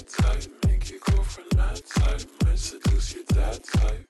that type, make you go for that type, might seduce you that type.